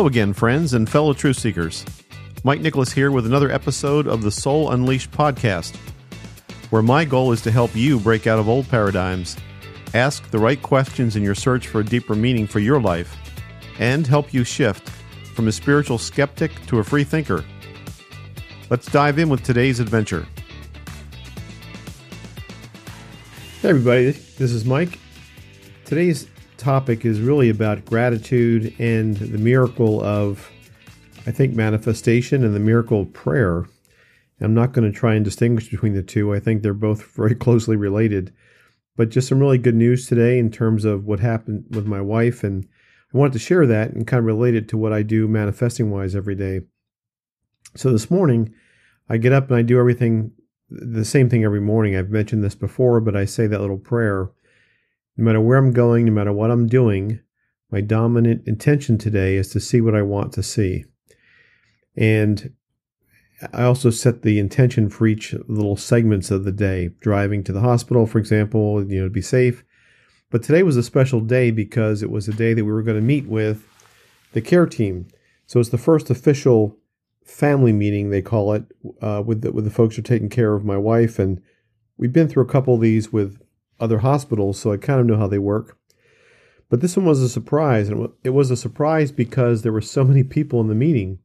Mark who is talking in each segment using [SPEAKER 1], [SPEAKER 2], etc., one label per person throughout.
[SPEAKER 1] Hello again, friends and fellow truth seekers. Mike Nicholas here with another episode of the Soul Unleashed podcast, where my goal is to help you break out of old paradigms, ask the right questions in your search for a deeper meaning for your life, and help you shift from a spiritual skeptic to a free thinker. Let's dive in with today's adventure. Hey, everybody, this is Mike. Today's topic is really about gratitude and the miracle of, I think, manifestation and the miracle of prayer. I'm not going to try and distinguish between the two. I think they're both very closely related. But just some really good news today in terms of what happened with my wife. And I wanted to share that and kind of relate it to what I do manifesting wise every day. So this morning, I get up and I do everything the same thing every morning. I've mentioned this before, but I say that little prayer no matter where I'm going, no matter what I'm doing, my dominant intention today is to see what I want to see. And I also set the intention for each little segments of the day. Driving to the hospital, for example, you know, to be safe. But today was a special day because it was a day that we were going to meet with the care team. So it's the first official family meeting, they call it, uh, with the, with the folks who are taking care of my wife. And we've been through a couple of these with other hospitals, so I kind of know how they work. But this one was a surprise, and it was a surprise because there were so many people in the meeting.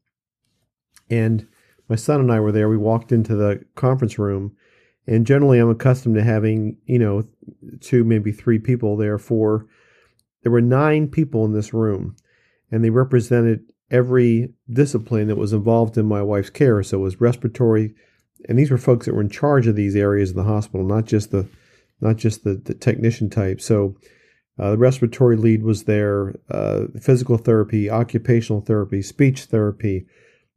[SPEAKER 1] And my son and I were there. We walked into the conference room, and generally I'm accustomed to having, you know, two, maybe three people there for. There were nine people in this room, and they represented every discipline that was involved in my wife's care. So it was respiratory, and these were folks that were in charge of these areas of the hospital, not just the not just the, the technician type. So uh, the respiratory lead was there, uh, physical therapy, occupational therapy, speech therapy,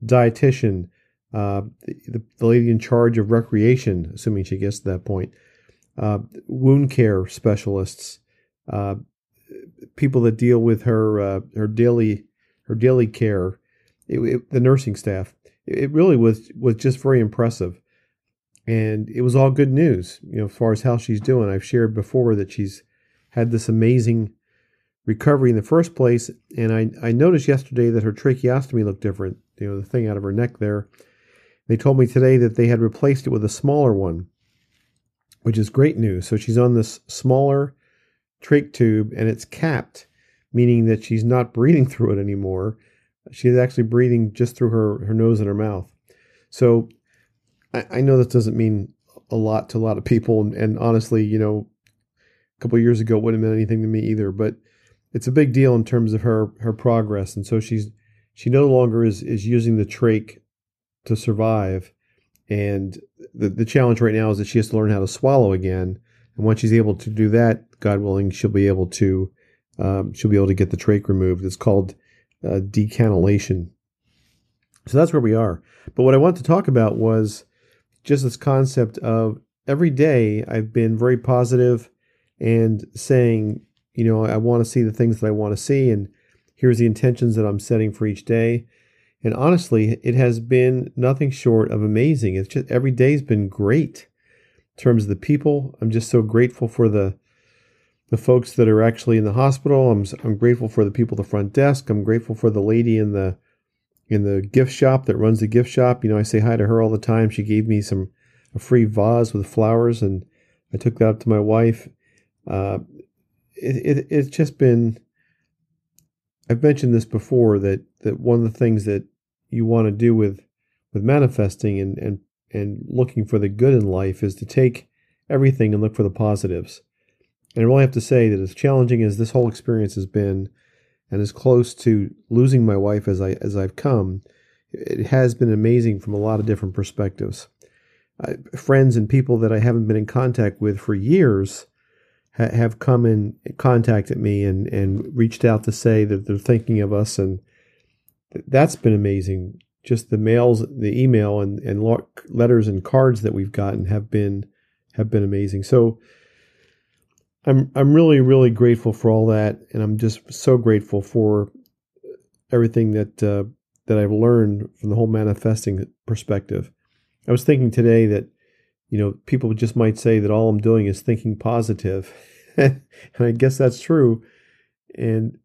[SPEAKER 1] dietitian, uh, the, the, lady in charge of recreation, assuming she gets to that point, uh, wound care specialists, uh, people that deal with her uh, her daily her daily care, it, it, the nursing staff. It really was was just very impressive and it was all good news, you know, as far as how she's doing. I've shared before that she's had this amazing recovery in the first place, and I, I noticed yesterday that her tracheostomy looked different, you know, the thing out of her neck there. They told me today that they had replaced it with a smaller one, which is great news. So she's on this smaller trach tube, and it's capped, meaning that she's not breathing through it anymore. She's actually breathing just through her, her nose and her mouth. So I, I know this doesn't mean a lot to a lot of people, and, and honestly, you know, a couple years ago it wouldn't have meant anything to me either. But it's a big deal in terms of her her progress, and so she's she no longer is is using the trach to survive, and the the challenge right now is that she has to learn how to swallow again. And once she's able to do that, God willing, she'll be able to um, she'll be able to get the trach removed. It's called uh, decannulation. So that's where we are. But what I want to talk about was just this concept of every day I've been very positive and saying, you know, I want to see the things that I want to see, and here's the intentions that I'm setting for each day. And honestly, it has been nothing short of amazing. It's just every day's been great in terms of the people. I'm just so grateful for the the folks that are actually in the hospital. I'm I'm grateful for the people at the front desk. I'm grateful for the lady in the in the gift shop that runs the gift shop. You know, I say hi to her all the time. She gave me some a free vase with flowers, and I took that up to my wife. Uh, it, it, it's just been. I've mentioned this before that that one of the things that you want to do with with manifesting and and and looking for the good in life is to take everything and look for the positives. And I really have to say that as challenging as this whole experience has been, and as close to losing my wife as I as I've come, it has been amazing from a lot of different perspectives. Friends and people that I haven't been in contact with for years ha- have come and contacted me and and reached out to say that they're thinking of us, and th- that's been amazing. Just the mails, the email, and and letters and cards that we've gotten have been have been amazing. So I'm I'm really really grateful for all that, and I'm just so grateful for everything that uh, that I've learned from the whole manifesting perspective. I was thinking today that you know people just might say that all I'm doing is thinking positive. and I guess that's true. And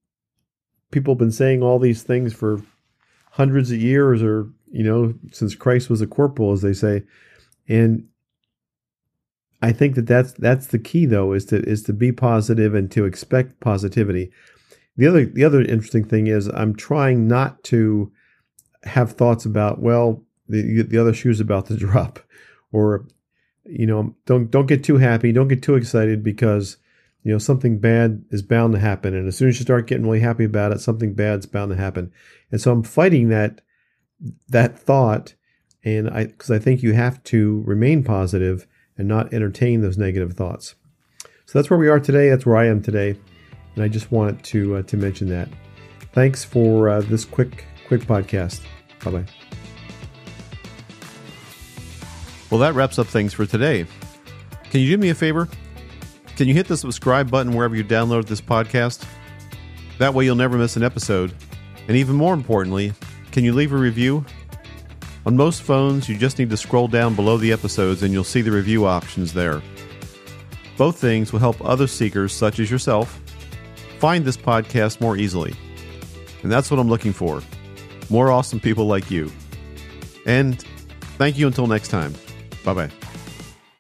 [SPEAKER 1] people have been saying all these things for hundreds of years, or you know, since Christ was a corporal, as they say, and I think that that's that's the key though is to is to be positive and to expect positivity. The other the other interesting thing is I'm trying not to have thoughts about well the the other shoe's about to drop or you know don't don't get too happy don't get too excited because you know something bad is bound to happen. And as soon as you start getting really happy about it something bad's bound to happen. And so i'm fighting that that thought. And i because i think you have to remain positive and not entertain those negative thoughts. So that's where we are today. That's where I am today, and I just wanted to uh, to mention that. Thanks for uh, this quick quick podcast. Bye bye.
[SPEAKER 2] Well, that wraps up things for today. Can you do me a favor? Can you hit the subscribe button wherever you download this podcast? That way you'll never miss an episode. And even more importantly, can you leave a review? On most phones, you just need to scroll down below the episodes and you'll see the review options there. Both things will help other seekers, such as yourself, find this podcast more easily. And that's what I'm looking for more awesome people like you. And thank you until next time. Bye bye.